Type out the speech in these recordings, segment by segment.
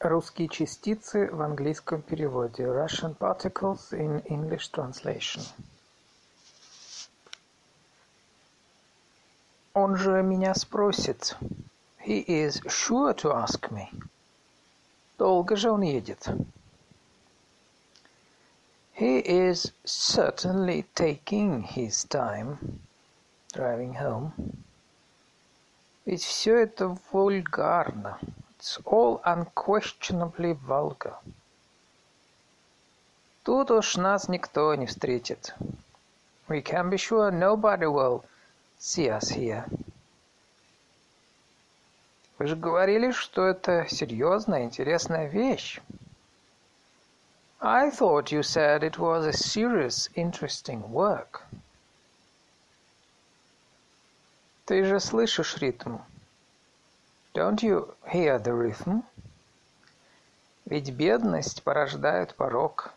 Русские частицы в английском переводе. Russian particles in English translation. Он же меня спросит. He is sure to ask me. Долго же он едет. He is certainly taking his time driving home. Ведь все это вульгарно. It's all unquestionably vulgar. Тут уж нас никто не встретит. We can be sure nobody will see us here. Вы же говорили, что это серьезная, интересная вещь. I thought you said it was a serious, interesting work. Ты же слышишь ритм. Don't you hear the rhythm? Ведь бедность порождает порок.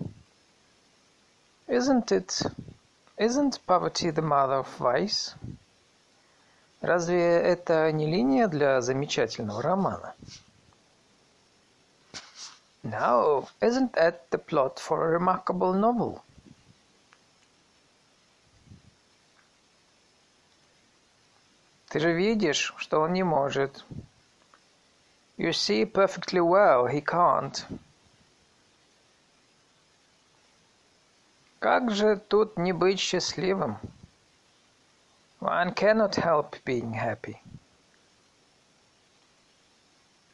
Isn't it, isn't poverty the mother of vice? Разве это не линия для замечательного романа? No, isn't that the plot for a remarkable novel? Ты же видишь, что он не может. You see perfectly well he can't. Как же тут не быть счастливым? One cannot help being happy.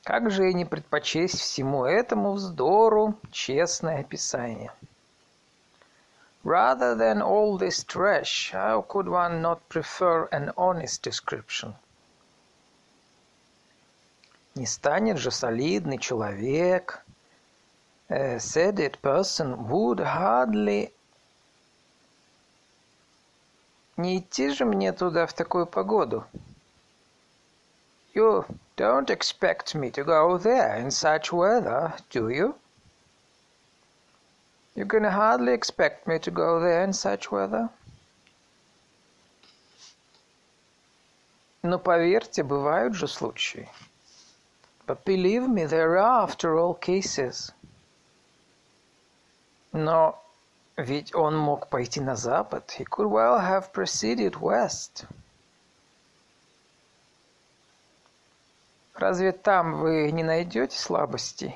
Как же и не предпочесть всему этому вздору честное описание? Rather than all this trash, how could one not prefer an honest description? Не станет же солидный человек, a said person would hardly Не идти же мне туда в такую погоду. You don't expect me to go there in such weather, do you? You can hardly expect me to go there in such weather. Но поверьте, бывают же случаи. But believe me, there are, after all, cases. Но ведь он мог пойти на запад. He could well have proceeded west. Разве там вы не найдете слабостей?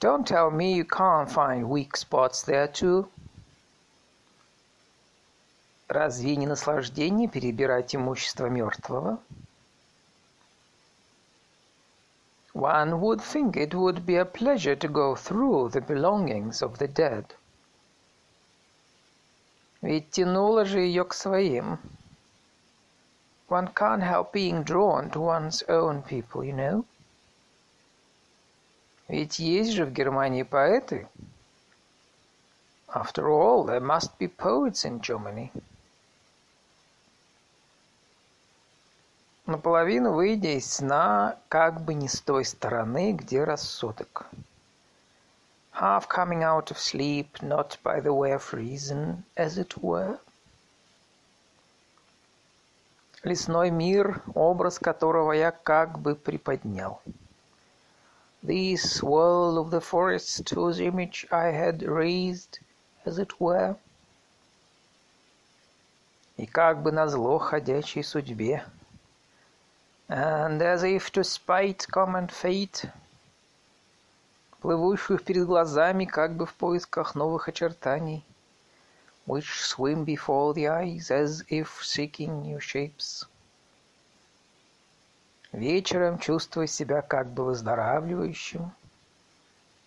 Don't tell me you can't find weak spots there too. Разве не наслаждение перебирать имущество мертвого? One would think it would be a pleasure to go through the belongings of the dead. Ведь тянуло же ее к своим. One can't help being drawn to one's own people, you know. Ведь есть же в Германии поэты. After all, there must be poets in Germany. Наполовину выйдя из сна, как бы не с той стороны, где рассудок. Half coming out of sleep, not by the way of reason, as it were. Лесной мир, образ которого я как бы приподнял. This world of the forest whose image I had raised, as it were. И как бы назло ходячей судьбе, and as if to spite common fate, плывущих перед глазами как бы в поисках новых очертаний, which swim before the eyes as if seeking new shapes. Вечером чувствуя себя как бы выздоравливающим,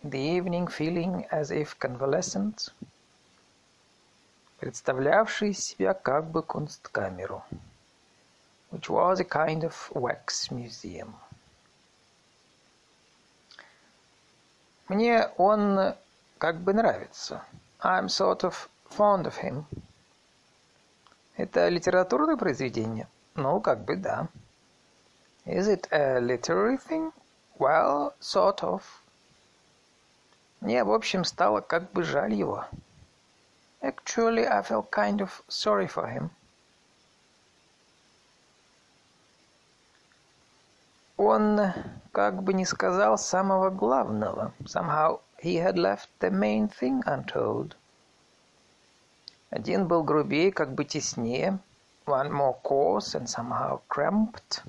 the evening feeling as if convalescent, представлявший себя как бы кунсткамеру, which was a kind of wax museum. Мне он как бы нравится. I'm sort of fond of him. Это литературное произведение? Ну, как бы да. Is it a literary thing? Well, sort of. Мне, в общем, стало как бы жаль его. Actually, I felt kind of sorry for him. Он как бы не сказал самого главного. Somehow he had left the main thing untold. Один был грубее, как бы теснее. One more coarse and somehow cramped.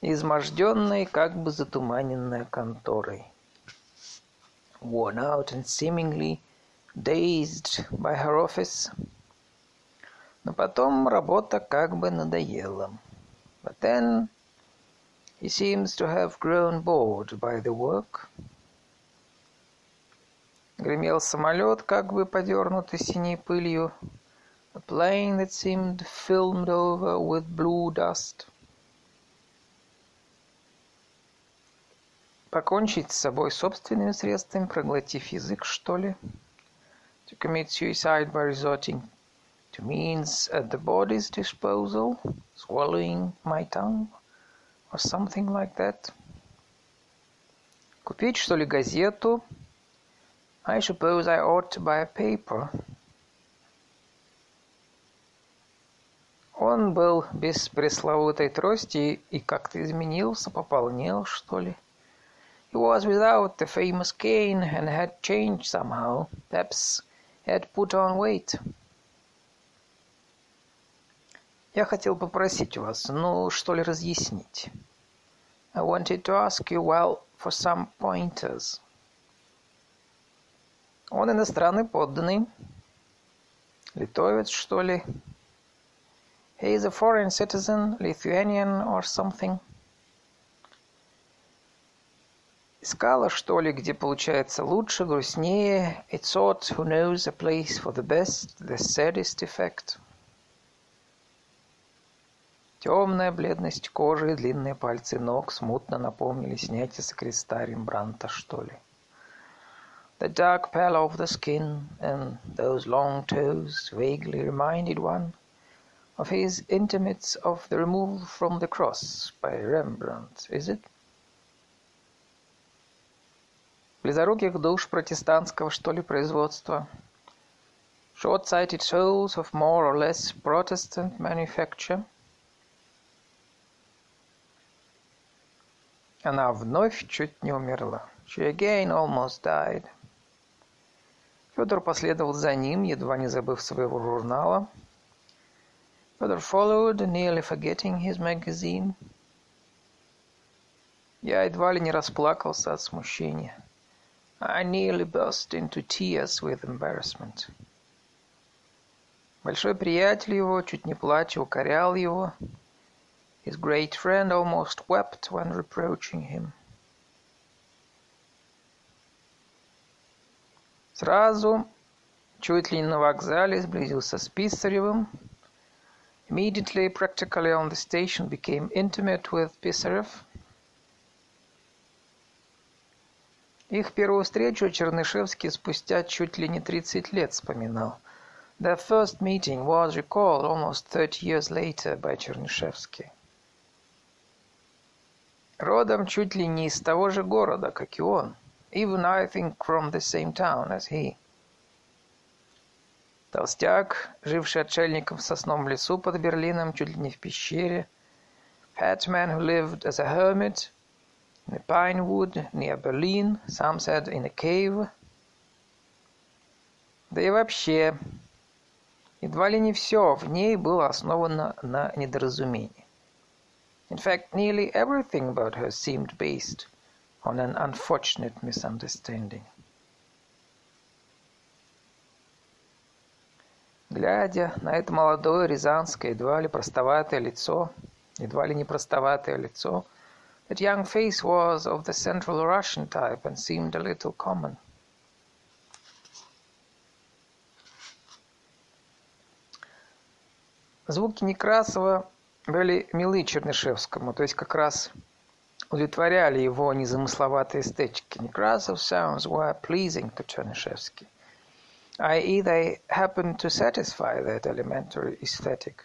Изможденный, как бы затуманенная конторой. Worn out and seemingly dazed by her office. Но потом работа как бы надоела. But then he seems to have grown bored by the work. Гремел самолет, как бы подернутый синей пылью. A plane that seemed filmed over with blue dust. Покончить с собой собственными средствами, проглотив язык, что ли? To commit suicide by resorting to means at the body's disposal, swallowing my tongue, or something like that. Купить, что ли, газету? I suppose I ought to buy a paper. Он был без пресловутой трости и как-то изменился, пополнел, что ли. He was without the famous cane and had changed somehow, perhaps had put on weight. Я хотел попросить вас, ну, что ли, разъяснить. I wanted to ask you, well, for some pointers. Он иностранный подданный. Литовец, что ли? He is a foreign citizen, Lithuanian or something. Искала, что ли, где получается лучше, грустнее. It sought who knows a place for the best, the saddest effect. Темная бледность кожи и длинные пальцы ног смутно напомнили снятие с креста Рембранта, что ли. The dark pallor of the skin and those long toes vaguely reminded one of his intimates of the removal from the cross by Rembrandt, is it? близоруких душ протестантского, что ли, производства, short-sighted souls of more or less Protestant manufacture. Она вновь чуть не умерла. She again almost died. Федор последовал за ним, едва не забыв своего журнала. Федор followed, nearly forgetting his magazine. Я едва ли не расплакался от смущения. I nearly burst into tears with embarrassment. Большой приятель его, чуть не плача, укорял его. His great friend almost wept when reproaching him. Сразу, чуть ли не на вокзале, сблизился с Писаревым. Immediately, practically on the station, became intimate with Pisarev. Их первую встречу Чернышевский спустя чуть ли не 30 лет вспоминал. Their first meeting was recalled almost 30 years later by Чернышевский. Родом чуть ли не из того же города, как и он. Even I think from the same town as he. Толстяк, живший отшельником в сосном лесу под Берлином, чуть ли не в пещере. Fat man who lived as a hermit in a pine wood near Berlin, some said in a cave. Да и вообще, едва ли не все в ней было основано на недоразумении. In fact, nearly everything about her seemed based on an unfortunate misunderstanding. Глядя на это молодое рязанское, едва ли простоватое лицо, едва ли не простоватое лицо – That young face was of the Central Russian type and seemed a little common. Звуки Некрасова были милы Чернышевскому, то есть как раз удовлетворяли его незамысловатой эстетики. Nekrasov sounds were pleasing to Chernyshevsky, i.e. they happened to satisfy that elementary aesthetic.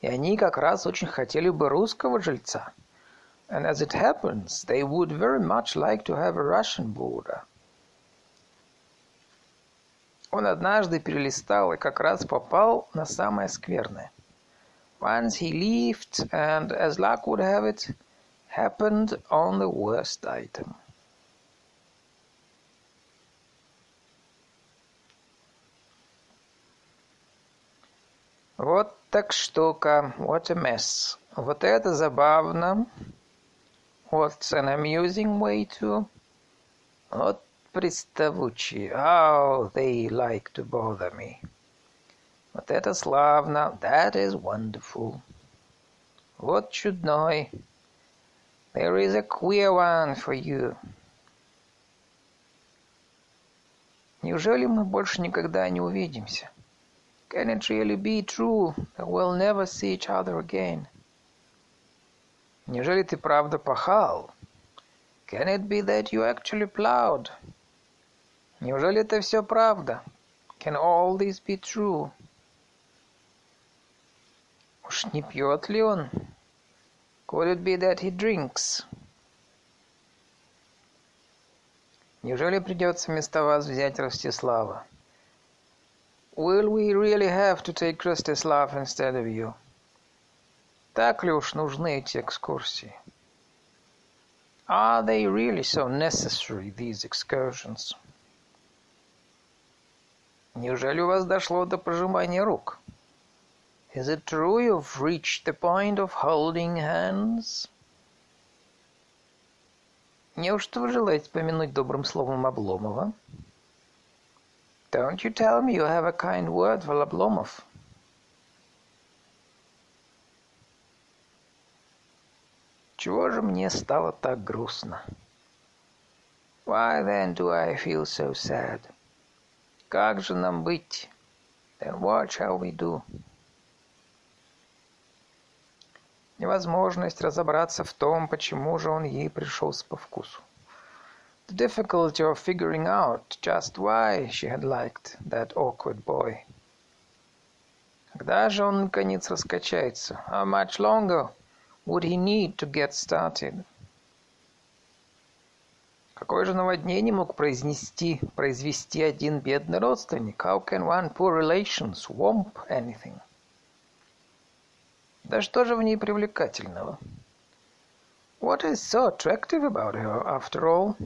И они как раз очень хотели бы русского жильца. And as it happens, they would very much like to have a Russian boarder. Он однажды перелистал и как раз попал на самое скверное. Once he left, and as luck would have it, happened on the worst item. Вот так штука. What a mess. Вот это забавно. What's an amusing way to... Вот приставучие. How they like to bother me. Вот это славно. That is wonderful. Вот чудной. There is a queer one for you. Неужели мы больше никогда не увидимся? Can it really be true that we'll never see each other again? Неужели ты правда пахал? Can it be that you actually plowed? Неужели это все правда? Can all this be true? Уж не пьет ли он? Could it be that he drinks? Неужели придется вместо вас взять Ростислава? Will we really have to take Ростислав instead of you? Так ли уж нужны эти экскурсии? Are they really so necessary, these excursions? Неужели у вас дошло до пожимания рук? Is it true you've reached the point of holding hands? Неужто вы желаете помянуть добрым словом Обломова? Don't you tell me you have a kind word for Обломов? Чего же мне стало так грустно? Why then do I feel so sad? Как же нам быть? Then what shall we do? Невозможность разобраться в том, почему же он ей пришелся по вкусу. The difficulty of figuring out just why she had liked that awkward boy. Когда же он наконец раскачается? How much longer would he need to get started? Какое же наводнение мог произнести, произвести один бедный родственник? How can one poor relation swamp anything? Да что же в ней привлекательного? What is so attractive about her, after all?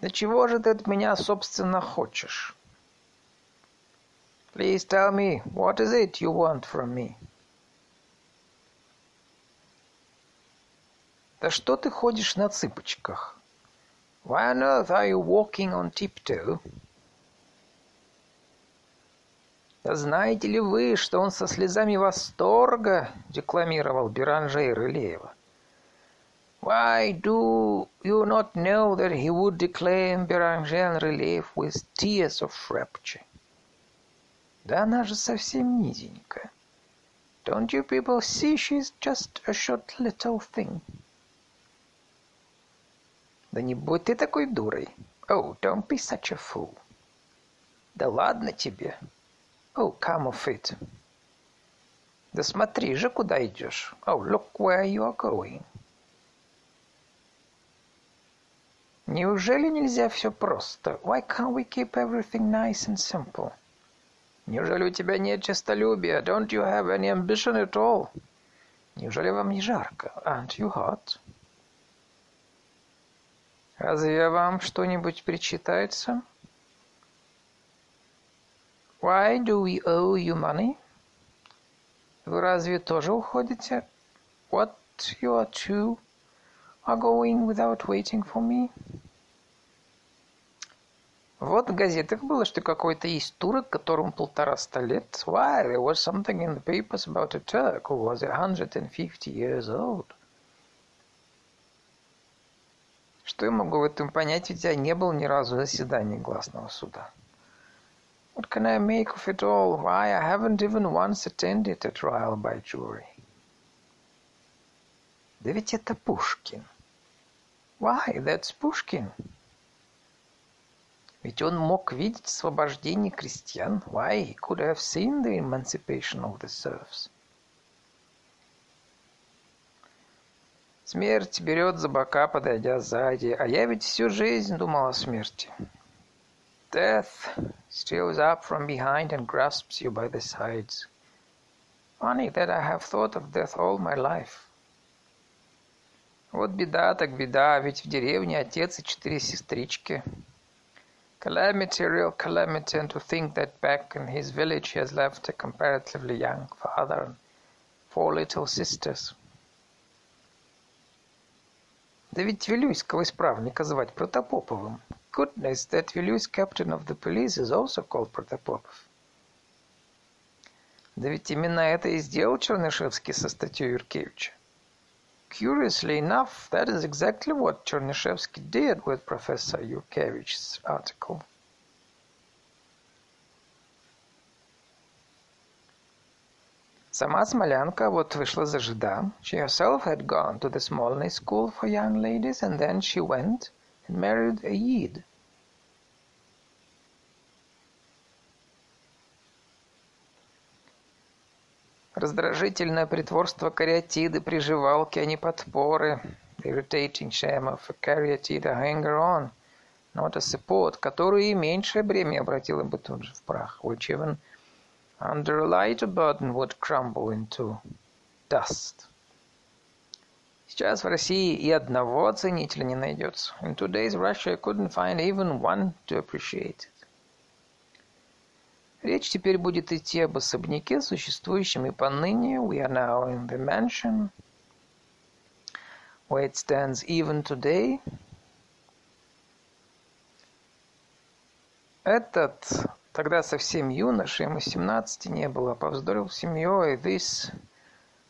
Да чего же ты от меня, собственно, хочешь? Please tell me, what is it you want from me? Да что ты ходишь на цыпочках? Why on earth are you walking on tiptoe? Да знаете ли вы, что он со слезами восторга декламировал Беранжейр Илеева? Why do you not know that he would declaim Beranger Relief with tears of rapture? Да она же совсем низенькая. Don't you people see she's just a short little thing? Да не будь ты такой дурой. Oh, don't be such a fool. Да ладно тебе. Oh, come off it. Да смотри же, куда идешь. Oh, look where you are going. Неужели нельзя все просто? Why can't we keep everything nice and simple? Неужели у тебя нет честолюбия? Don't you have any ambition at all? Неужели вам не жарко? Aren't you hot? Разве вам что-нибудь причитается? Why do we owe you money? Вы разве тоже уходите? What, you are too are going without waiting for me? Вот в газетах было, что какой-то есть турок, которому полтораста лет. Why, there was something in the papers about a Turk who was a hundred and fifty years old. Что я могу в этом понять, ведь я не был ни разу в заседании гласного суда. What can I make of it all? Why, I haven't even once attended a trial by jury. Да ведь это Пушкин. Why, that's Pushkin. Ведь он мог видеть освобождение крестьян. Why, he could have seen the emancipation of the serfs. Смерть берет за бока, подойдя сзади, а я ведь всю жизнь думал о смерти. Death steals up from behind and grasps you by the sides. Funny that I have thought of death all my life. Вот беда так беда, ведь в деревне отец и четыре сестрички. Calamity, real calamity, and to think that back in his village he has left a comparatively young father and four little sisters. Да ведь Вилюйского исправника звать Протопоповым. Goodness, that Вилюйс captain of the police is also called Протопопов. Да ведь именно это и сделал Чернышевский со статьей Юркевича. Curiously enough, that is exactly what Chernyshevsky did with Professor Yurkevich's article. Сама Смолянка вот вышла за жида. She herself had gone to the Smolny school for young ladies, and then she went and married a Yid. Раздражительное притворство кариатиды, приживалки, а не подпоры. The irritating shame of a caryatid, a hanger-on, not a support, которую и меньшее бремя обратило бы тут же в прах, which even under a lighter burden would crumble into dust. Сейчас в России и одного оценителя не найдется. In today's Russia I couldn't find even one to appreciate it. Речь теперь будет идти об особняке, существующем и поныне. We are now in the mansion, where it stands even today. Этот Тогда совсем юноша, ему семнадцати не было, повздорил с семьей. This,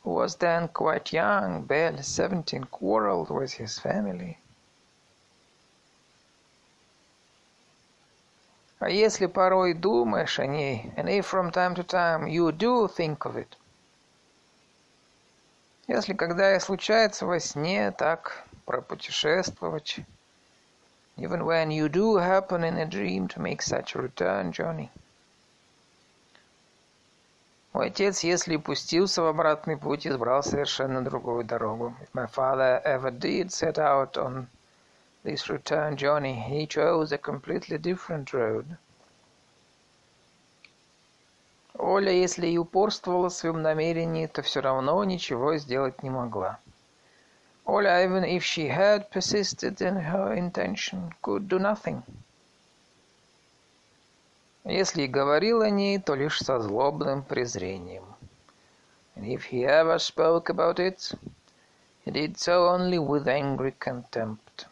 was then quite young, barely seventeen, quarreled with his family. А если порой думаешь о ней, and if from time to time you do think of it, если когда и случается во сне так пропутешествовать, even when you do happen in a dream to make such a return journey. Мой отец, если пустился в обратный путь, избрал совершенно другую дорогу. If my father ever did set out on this return journey, he chose a completely different road. Оля, если и упорствовала в своем намерении, то все равно ничего сделать не могла. Ola, even if she had persisted in her intention, could do nothing. Если и говорил о ней, то лишь со злобным презрением. And if he ever spoke about it, he did so only with angry contempt.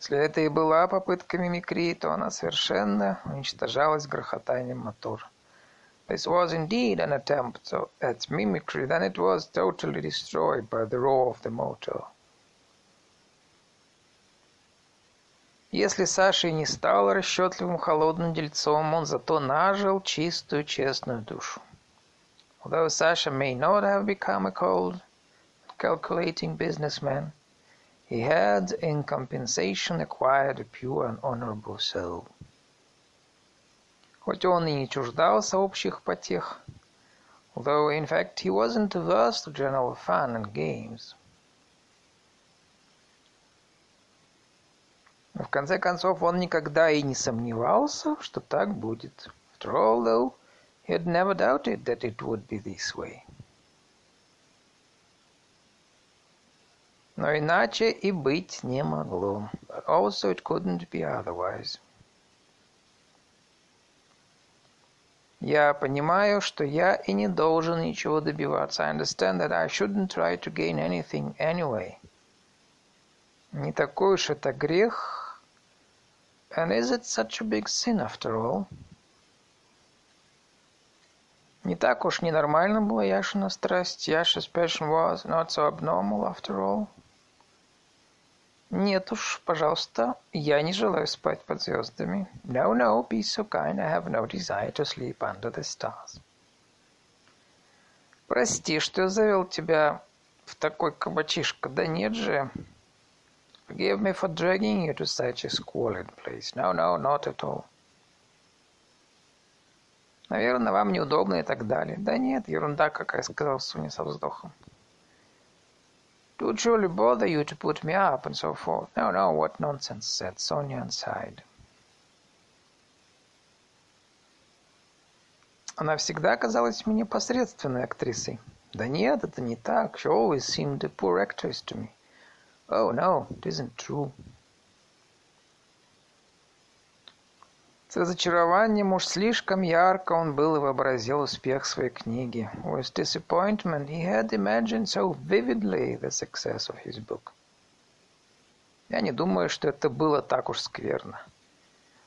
Если это и была попытка мимикрии, то она совершенно уничтожалась грохотанием мотора. This was indeed an attempt at mimicry, then it was totally destroyed by the roar of the motor. Если Саша не стал расчетливым холодным дельцом, он зато нажил чистую честную душу. Although Sasha may not have become a cold, calculating businessman, he had in compensation acquired a pure and honorable soul. Хоть он и не чуждался общих потех, although in fact he wasn't averse to general fun and games. Но в конце концов он никогда и не сомневался, что так будет. After all, though, he had never doubted that it would be this way. Но иначе и быть не могло. But also it couldn't be otherwise. Я понимаю, что я и не должен ничего добиваться. I understand that I shouldn't try to gain anything anyway. Не такой уж это грех. And is it such a big sin after all? Не так уж ненормально была Яшина страсть. Яшa's passion was not so abnormal after all. Нет уж, пожалуйста, я не желаю спать под звездами. No, no, be so kind, I have no desire to sleep under the stars. Прости, что я завел тебя в такой кабачишко. Да нет же. Forgive me for dragging you to such a squalid place. No, no, not at all. Наверное, вам неудобно и так далее. Да нет, ерунда какая, сказал Суня со вздохом. It would surely bother you to put me up, and so forth. No, no, what nonsense, said Sonia and sighed. Она всегда казалась мне посредственной актрисой. Да нет, это не так. She always seemed a poor actress to me. Oh, no, it isn't true. С разочарованием уж слишком ярко он был и вообразил успех своей книги. With disappointment he had imagined so vividly the success of his book. Я не думаю, что это было так уж скверно.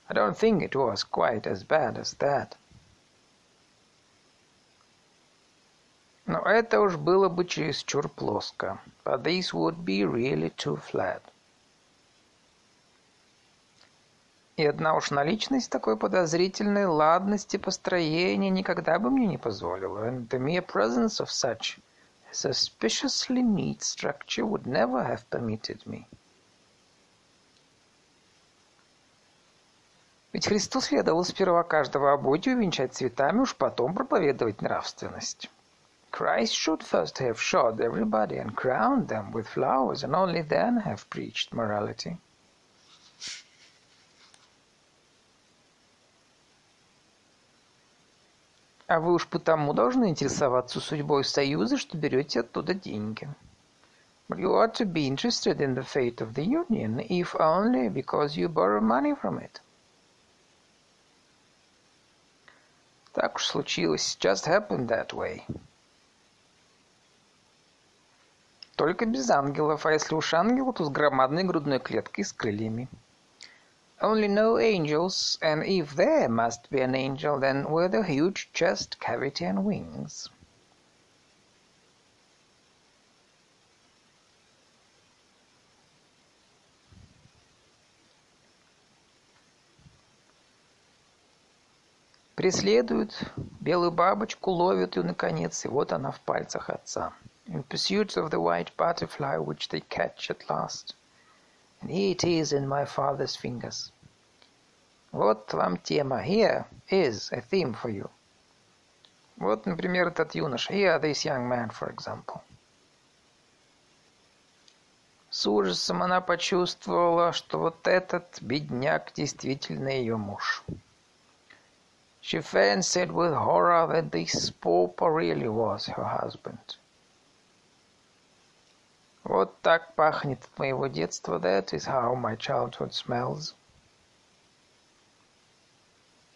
I don't think it was quite as bad as that. Но это уж было бы чересчур плоско. But this would be really too flat. И одна уж наличность такой подозрительной ладности построения никогда бы мне не позволила. And the mere presence of such a suspiciously neat structure would never have permitted me. Ведь Христу следовало сперва каждого обойти увенчать цветами, уж потом проповедовать нравственность. Christ should first have shod everybody and crowned them with flowers, and only then have preached morality. А вы уж потому должны интересоваться судьбой Союза, что берете оттуда деньги. But you ought to be interested in the fate of the Union, if only because you borrow money from it. Так уж случилось. Just happened that way. Только без ангелов, а если уж ангел, то с громадной грудной клеткой с крыльями. Only no angels, and if there must be an angel, then with a huge chest cavity and wings. Преследуют, белую бабочку ловят, и, наконец, и вот она в пальцах отца. In pursuit of the white butterfly which they catch at last. And here it is in my father's fingers. Вот вам тема. Here is a theme for you. Вот, например, этот юноша. Here, this young man, for example. С ужасом она почувствовала, что вот этот бедняк действительно ее муж. She fancied with horror that this pauper really was her husband. Вот так пахнет от моего детства. That is how my childhood smells.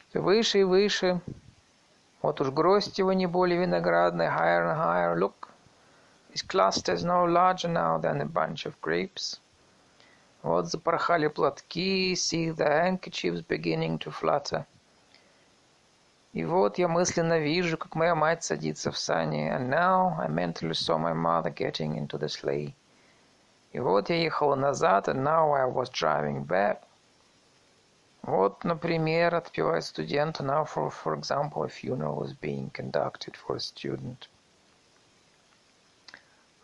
Все выше и выше. Вот уж гроздь его не более виноградная. Higher and higher. Look, his cluster is no larger now than a bunch of grapes. Вот запорхали платки. See the handkerchiefs beginning to flutter. И вот я мысленно вижу, как моя мать садится в сани. And now I mentally saw my mother getting into the sleigh. И вот я ехала назад, and now I was driving back. Вот, например, отпевает студент. Now, for, for example, a funeral was being conducted for a student.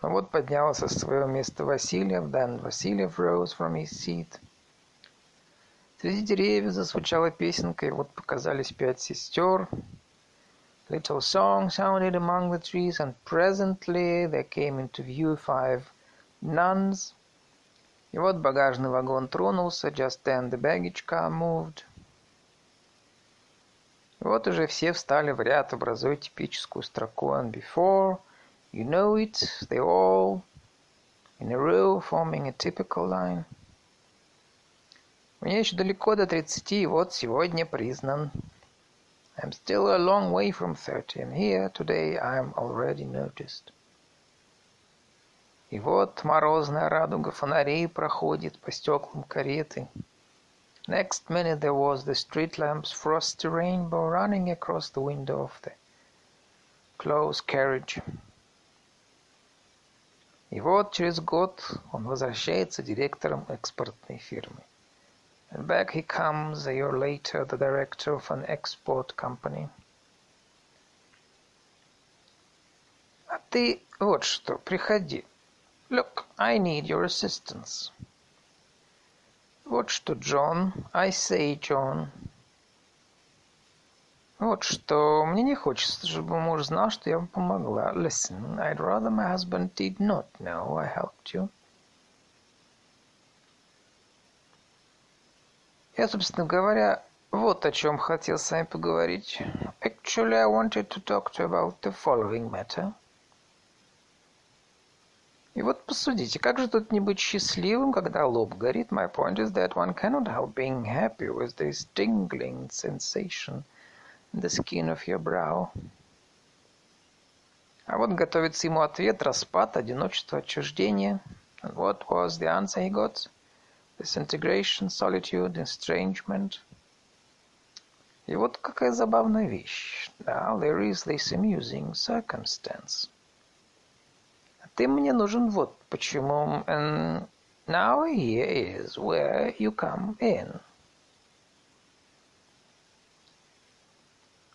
Ну вот поднялся со своего места Васильев. Then Васильев rose from his seat. Среди деревьев зазвучала песенка, и вот показались пять сестер. Little song sounded among the trees, and presently there came into view five nuns. И вот багажный вагон тронулся, just then the baggage car moved. И вот уже все встали в ряд, образуя типическую строку. And before you know it, they all in a row, forming a typical line. Мне еще далеко до тридцати, и вот сегодня признан. I'm still a long way from thirty, and here today I'm already noticed. И вот морозная радуга фонарей проходит по стеклам кареты. Next minute there was the street lamp's frosty rainbow running across the window of the close carriage. И вот через год он возвращается директором экспортной фирмы. And back he comes a year later, the director of an export company. А ты вот что, приходи. Look, I need your assistance. Вот что, Джон. I say, John. Вот что, мне не хочется, чтобы муж знал, что я вам помогла. Listen, I'd rather my husband did not know I helped you. Я, собственно говоря, вот о чем хотел с вами поговорить. Actually, I wanted to talk to you about the following matter. И вот посудите, как же тут не быть счастливым, когда лоб горит? My point is that one cannot help being happy with this tingling sensation in the skin of your brow. А вот готовится ему ответ, распад, одиночество, отчуждение. And what was the answer he got? Disintegration, solitude, estrangement. И вот какая забавная вещь. Now there is this amusing circumstance. Ты мне нужен вот почему. And now here is where you come in.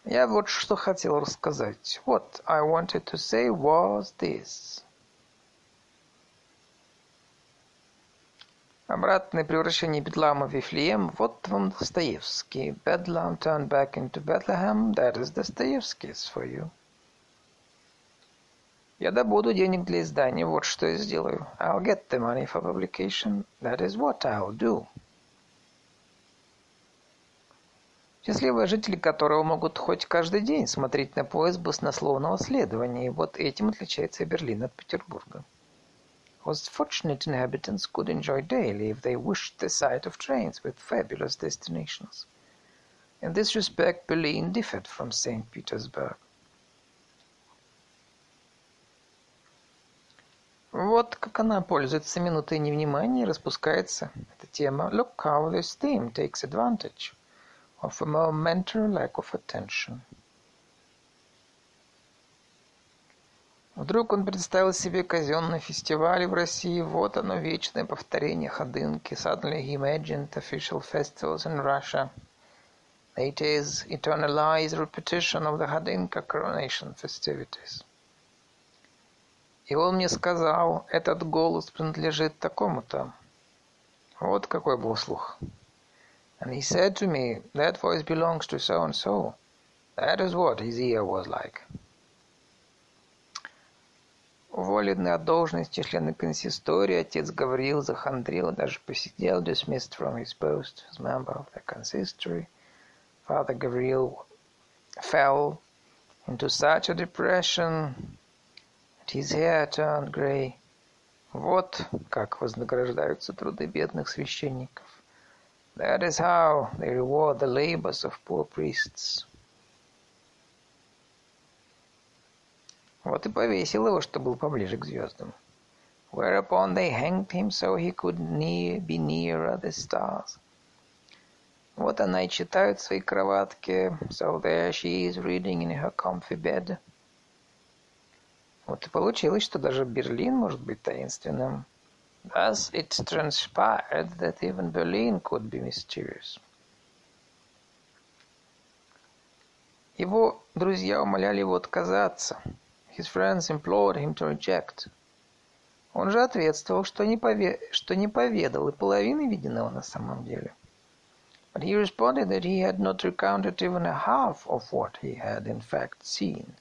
Я вот что хотел рассказать. What I wanted to say was this. Обратное превращение Бедлама в Вифлеем – вот вам Достоевский. Bedlam turned back into Bethlehem – that is Dostoevsky's for you. Я добуду денег для издания, вот что я сделаю. I'll get the money for publication, that is what I'll do. Счастливые жители которого могут хоть каждый день смотреть на поезд баснословного следования, и вот этим отличается Берлин от Петербурга. Most fortunate inhabitants could enjoy daily if they wished the sight of trains with fabulous destinations. In this respect, Berlin differed from St. Petersburg. Вот как она пользуется минутой невнимания и распускается. Эта тема «Look how this theme takes advantage of a momentary lack of attention». Вдруг он представил себе казенный фестиваль в России. Вот оно, вечное повторение ходынки. Suddenly he imagined official festivals in Russia. It is eternalized repetition of the Hadinka coronation festivities. И он мне сказал, этот голос принадлежит такому-то. Вот какой был слух. And he said to me, that voice belongs to so-and-so. That is what his ear was like. Уволенный от должности члена консистории, отец Гавриил захандрил, даже посидел, dismissed from his post as member of the consistory. Father Gabriel fell into such a depression His hair turned gray. Вот как вознаграждаются труды бедных священников. That is how they reward the labors of poor priests. Вот и повесил его, что был поближе к звездам. Whereupon they hanged him so he could near, be nearer the stars. Вот она и читает в своей кроватке. So there she is reading in her comfy bed. Вот и получилось, что даже Берлин может быть таинственным. Thus it transpired that even Berlin could be mysterious. Его друзья умоляли его отказаться. His friends implored him to reject. Он же ответствовал, что не, пове... что не поведал и половины виденного на самом деле. But he responded that he had not recounted even a half of what he had in fact seen.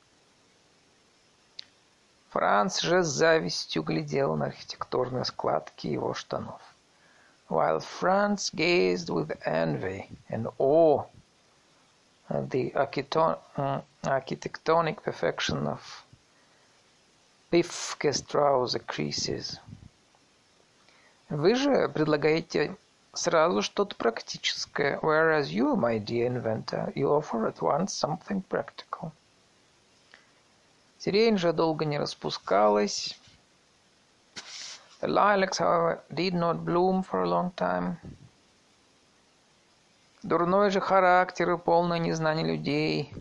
Франц же с завистью глядел на архитектурные складки его штанов. While Franz gazed with envy and awe at the architectonic perfection of Pifke's trouser creases. Вы же предлагаете сразу что-то практическое, whereas you, my dear inventor, you offer at once something practical. Сирень же долго не распускалась. The lilacs, however, did not bloom for a long time. Дурной же характер и полное незнание людей.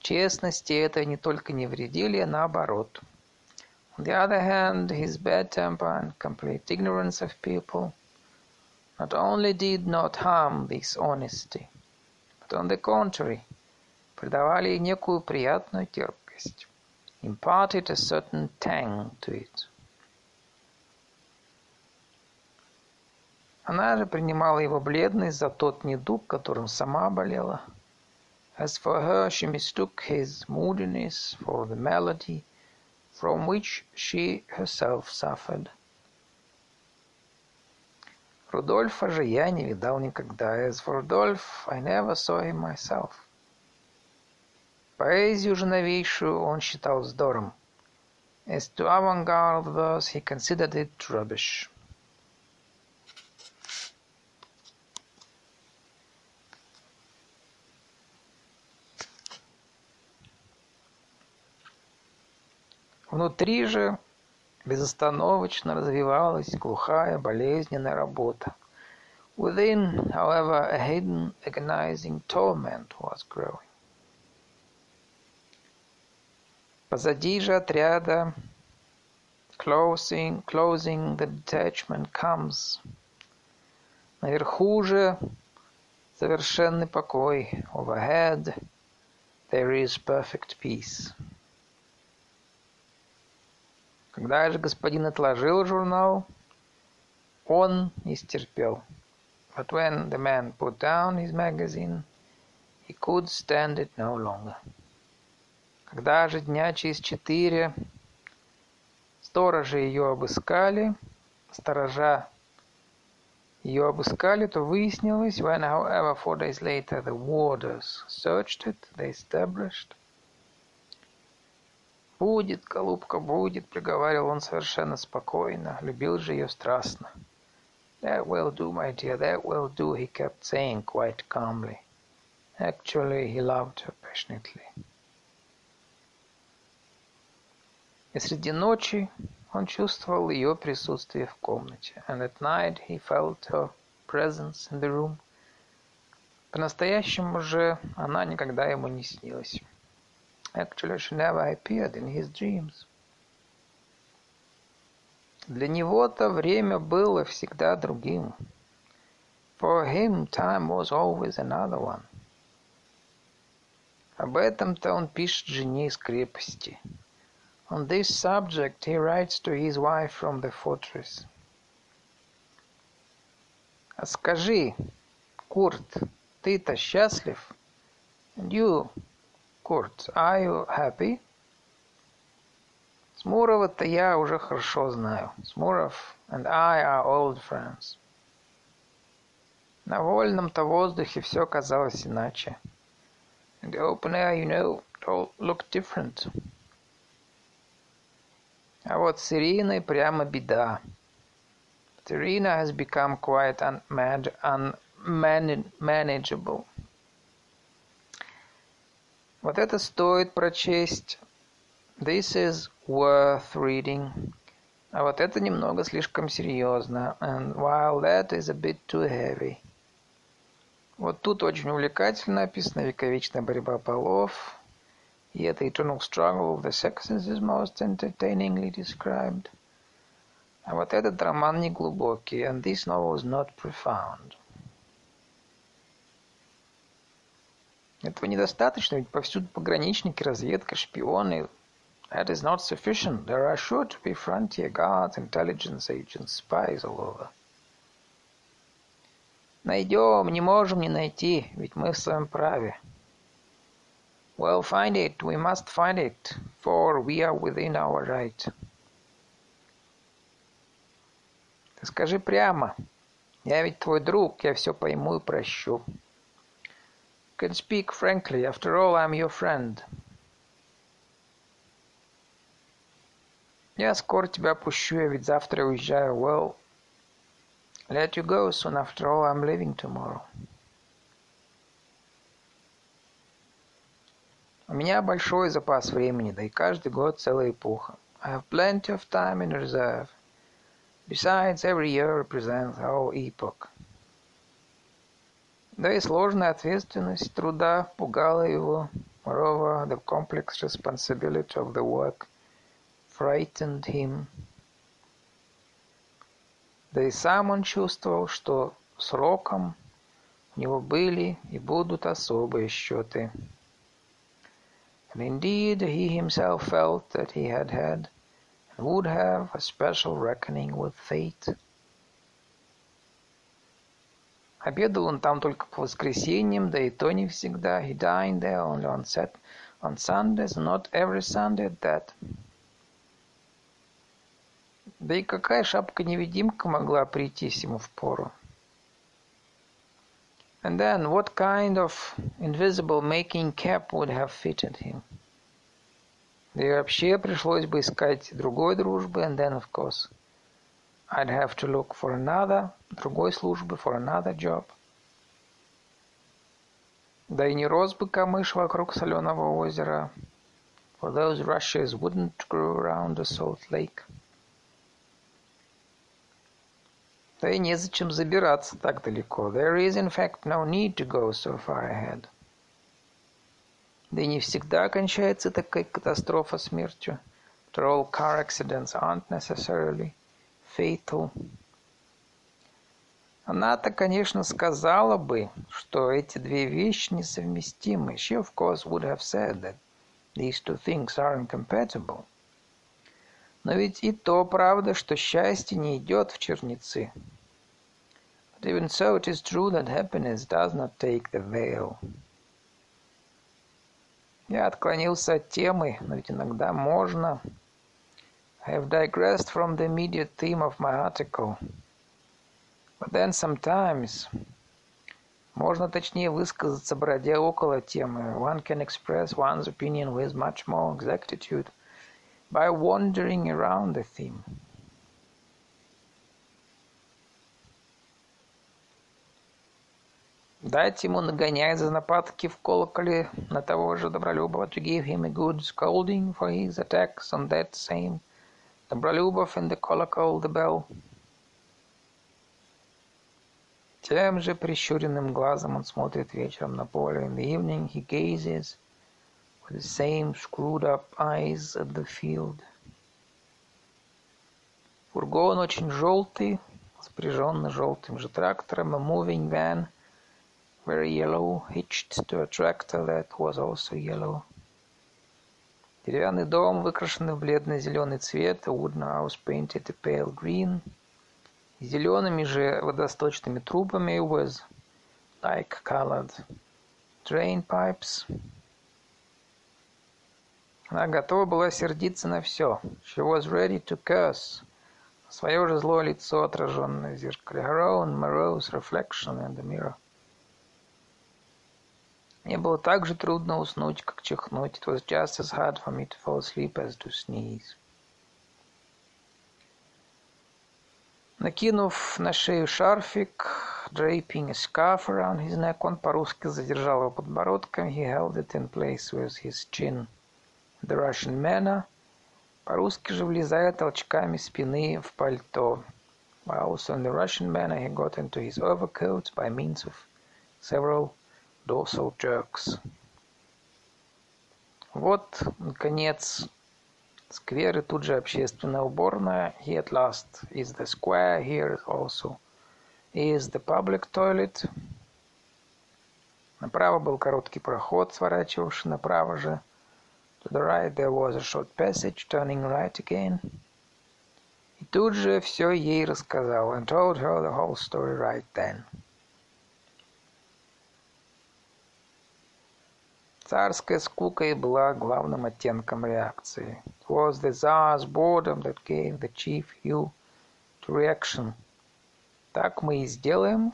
Честности это не только не вредили, а наоборот. On the other hand, his bad temper and complete ignorance of people not only did not harm this honesty, but on the contrary, придавали некую приятную терпкость imparted a certain tang to it. Она же принимала его бледность за тот недуг, которым сама болела. As for her, she mistook his moodiness for the malady from which she herself suffered. Рудольфа же я не видал никогда. As for Rudolph, I never saw him myself. Поэзию же новейшую он считал вздором. As to avant-garde verse, he considered it rubbish. Внутри же безостановочно развивалась глухая болезненная работа. Within, however, a hidden agonizing torment was growing. Позади же отряда closing, closing the detachment comes. Наверху же совершенный покой. Overhead there is perfect peace. Когда же господин отложил журнал, он не стерпел. But when the man put down his magazine, he could stand it no longer. Когда же дня через четыре сторожи ее обыскали, сторожа ее обыскали, то выяснилось, when, however, four days later the warders searched it, they established «Будет, голубка, будет», — приговаривал он совершенно спокойно. Любил же ее страстно. «That will do, my dear, that will do», he kept saying quite calmly. Actually, he loved her passionately. И среди ночи он чувствовал ее присутствие в комнате. And at night he felt her presence in the room. По-настоящему же она никогда ему не снилась. Actually, she never appeared in his dreams. Для него-то время было всегда другим. For him, time was always another one. Об этом-то он пишет жене из крепости. On this subject he writes to his wife from the fortress. А скажи, Курт, ты-то счастлив? And you, Курт, are you happy? Смурова-то я уже хорошо знаю. Смуров and I are old friends. На вольном-то воздухе все казалось иначе. In the open air, you know, it all looked different. А вот с Ириной прямо беда. But Irina has become quite unmanageable. Вот это стоит прочесть. This is worth reading. А вот это немного слишком серьезно. And while that is a bit too heavy. Вот тут очень увлекательно описана вековечная борьба полов. И это eternal struggle of the sexes is most entertainingly described. А вот этот роман не глубокий, and this novel is not profound. Этого недостаточно, ведь повсюду пограничники, разведка, шпионы. That is not sufficient. There are sure to be frontier guards, intelligence agents, spies all over. Найдем, не можем не найти, ведь мы в своем праве. Well, find it, we must find it, for we are within our right. Ты скажи прямо, я ведь твой друг, я все пойму и прощу can speak frankly. After all, I'm your friend. Я скоро тебя пущу, я ведь завтра уезжаю. Well, let you go soon. After all, I'm leaving tomorrow. У меня большой запас времени, да и каждый год целая эпоха. I have plenty of time in reserve. Besides, every year represents whole epoch. Да и сложная ответственность труда пугала его. Moreover, the complex responsibility of the work frightened him. Да и сам он чувствовал, что сроком у него были и будут особые счеты. And indeed, he himself felt that he had had and would have a special reckoning with fate. Обедал он там только по воскресеньям, да и то не всегда. He dined there only on, set, on Sundays, not every Sunday at that. Да и какая шапка-невидимка могла прийтись ему в пору? And then, what kind of invisible making cap would have fitted him? Да и вообще пришлось бы искать другой дружбы, and then, of course, I'd have to look for another, другой службы, for another job. Да и не рос бы камыш вокруг соленого озера, for those rushes wouldn't grow around the salt lake. Да и незачем забираться так далеко. There is, in fact, no need to go so far ahead. Да и не всегда кончается такая катастрофа смертью. After all, car accidents aren't necessarily fatal. Она-то, конечно, сказала бы, что эти две вещи несовместимы. She, of course, would have said that these two things are incompatible. Но ведь и то правда, что счастье не идет в черницы. But even so, it is true that happiness does not take the veil. Я отклонился от темы, но ведь иногда можно. I have digressed from the immediate theme of my article. But then sometimes можно точнее высказаться, бродя около темы. One can express one's opinion with much more exactitude by wandering around the theme. Дать ему нагоняй за нападки в колоколе на того же Добролюбова, to give him a good scolding for his attacks on that same Добролюбов in the colocol, the bell. Тем же прищуренным глазом он смотрит вечером на поле. In the evening he gazes with the same screwed up eyes at the field. Фургон очень желтый, запряженный желтым же трактором, a moving van, very yellow, hitched to a tractor that was also yellow. Деревянный дом, выкрашенный в бледно-зеленый цвет, a wooden house painted a pale green, зелеными же водосточными трубами with like-colored drain pipes. Она готова была сердиться на все. She was ready to curse. Свое же злое лицо, отраженное в зеркале. Her own morose reflection in the mirror. Мне было так же трудно уснуть, как чихнуть. It was just as hard for me to fall asleep as to sneeze. Накинув на шею шарфик, draping a scarf around his neck, он по-русски задержал его подбородком. He held it in place with his chin. The Russian manner. По-русски же влезая толчками спины в пальто. Also in the Russian manner he got into his overcoat by means of several dorsal jerks. Вот, наконец, сквер и тут же общественная уборная. Here at last is the square. Here also is the public toilet. Направо был короткий проход, сворачивавший направо же. To the right there was a short passage, turning right again. И тут же все ей рассказал, and told her the whole story right then. Царская скука и была главным оттенком реакции. It was the Tsar's boredom that gave the chief hue to reaction. Так мы и сделаем.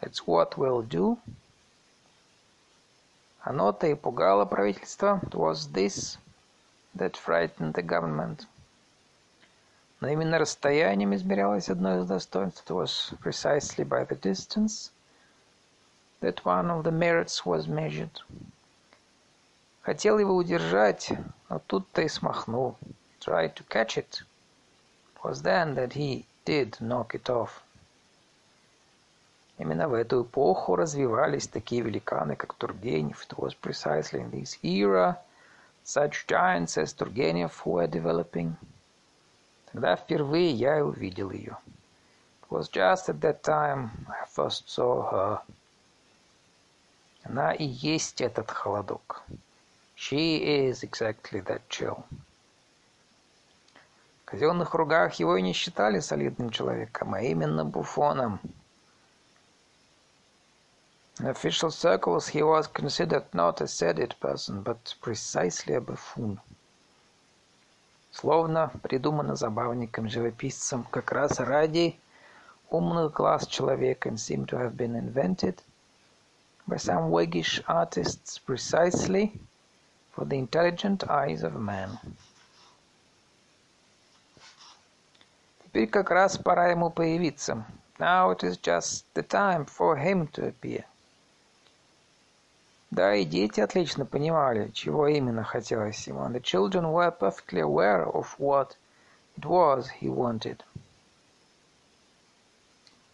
That's what we'll do. Оно-то и пугало правительство. It was this that frightened the government. Но именно расстоянием измерялось одно из достоинств. It was precisely by the distance that one of the merits was measured. Хотел его удержать, но тут-то и смахнул. Tried to catch it. It was then that he did knock it off. Именно в эту эпоху развивались такие великаны, как Тургенев. It was precisely in this era such giants as Turgenev were developing. Тогда впервые я увидел ее. It was just at that time I first saw her. Она и есть этот холодок. She is exactly that chill. В казенных кругах его и не считали солидным человеком, а именно буфоном. In official circles he was considered not a sedate person, but precisely a buffoon. Словно придумано забавником-живописцем как раз ради умных глаз человека and seemed to have been invented by some waggish artists precisely for the intelligent eyes of man. Теперь как раз пора ему появиться. Now it is just the time for him to appear. Да, и дети отлично понимали, чего именно хотелось ему. And the children were perfectly aware of what it was he wanted.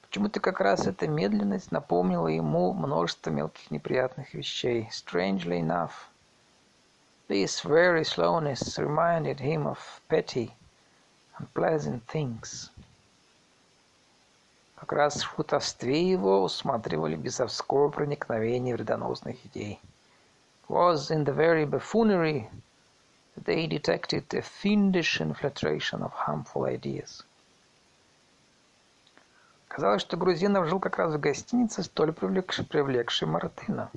Почему-то как раз эта медленность напомнила ему множество мелких неприятных вещей. Strangely enough, this very slowness reminded him of petty, unpleasant things. Как раз в хутовстве его усматривали бесовское проникновение вредоносных идей. Was in the very buffoonery that they detected a fiendish infiltration of harmful ideas. Казалось, что Грузинов жил как раз в гостинице, столь привлекшей, привлекшей Мартына.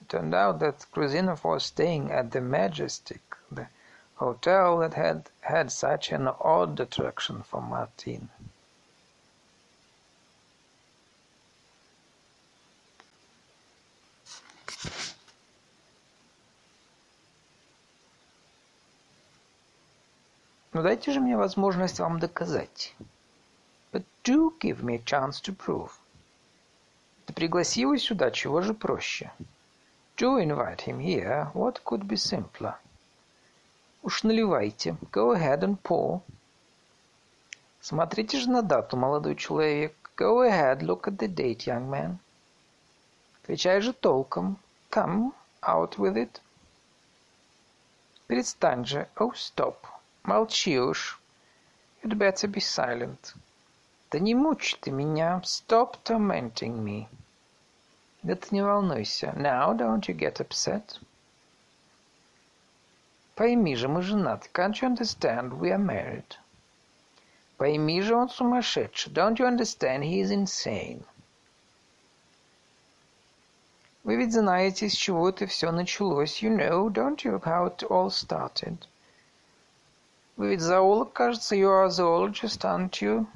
It turned out that Gruzinov was staying at the Majestic, the hotel that had had such an odd attraction for Martin. Но дайте же мне возможность вам доказать. But do give me a chance to prove. Ты пригласи его сюда, чего же проще? Do invite him here, what could be simpler? Уж наливайте. Go ahead and pour. Смотрите же на дату, молодой человек. Go ahead, look at the date, young man. Отвечай же толком. Come, out with it. Перестань же. Oh, stop. Молчи уж. You'd better be silent. Да не мучь ты меня. Stop tormenting me. Да ты не волнуйся. Now don't you get upset. Пойми же, мы женаты. Can't you understand? We are married. Пойми же, он сумасшедший. Don't you understand? He is insane. Вы ведь знаете, с чего это все началось. You know, don't you, how it all started? Вы ведь зоолог, кажется, you are a zoologist, aren't you?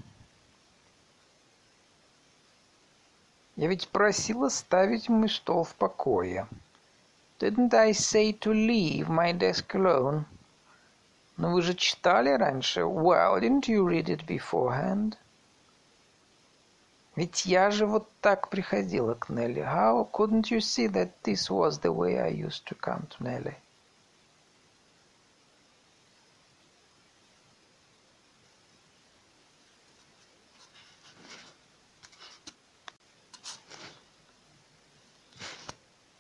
Я ведь просил оставить мой стол в покое. Didn't I say to leave my desk alone? Но вы же читали раньше. Well, didn't you read it beforehand? Ведь я же вот так приходила к Нелли. How couldn't you see that this was the way I used to come to Nelly?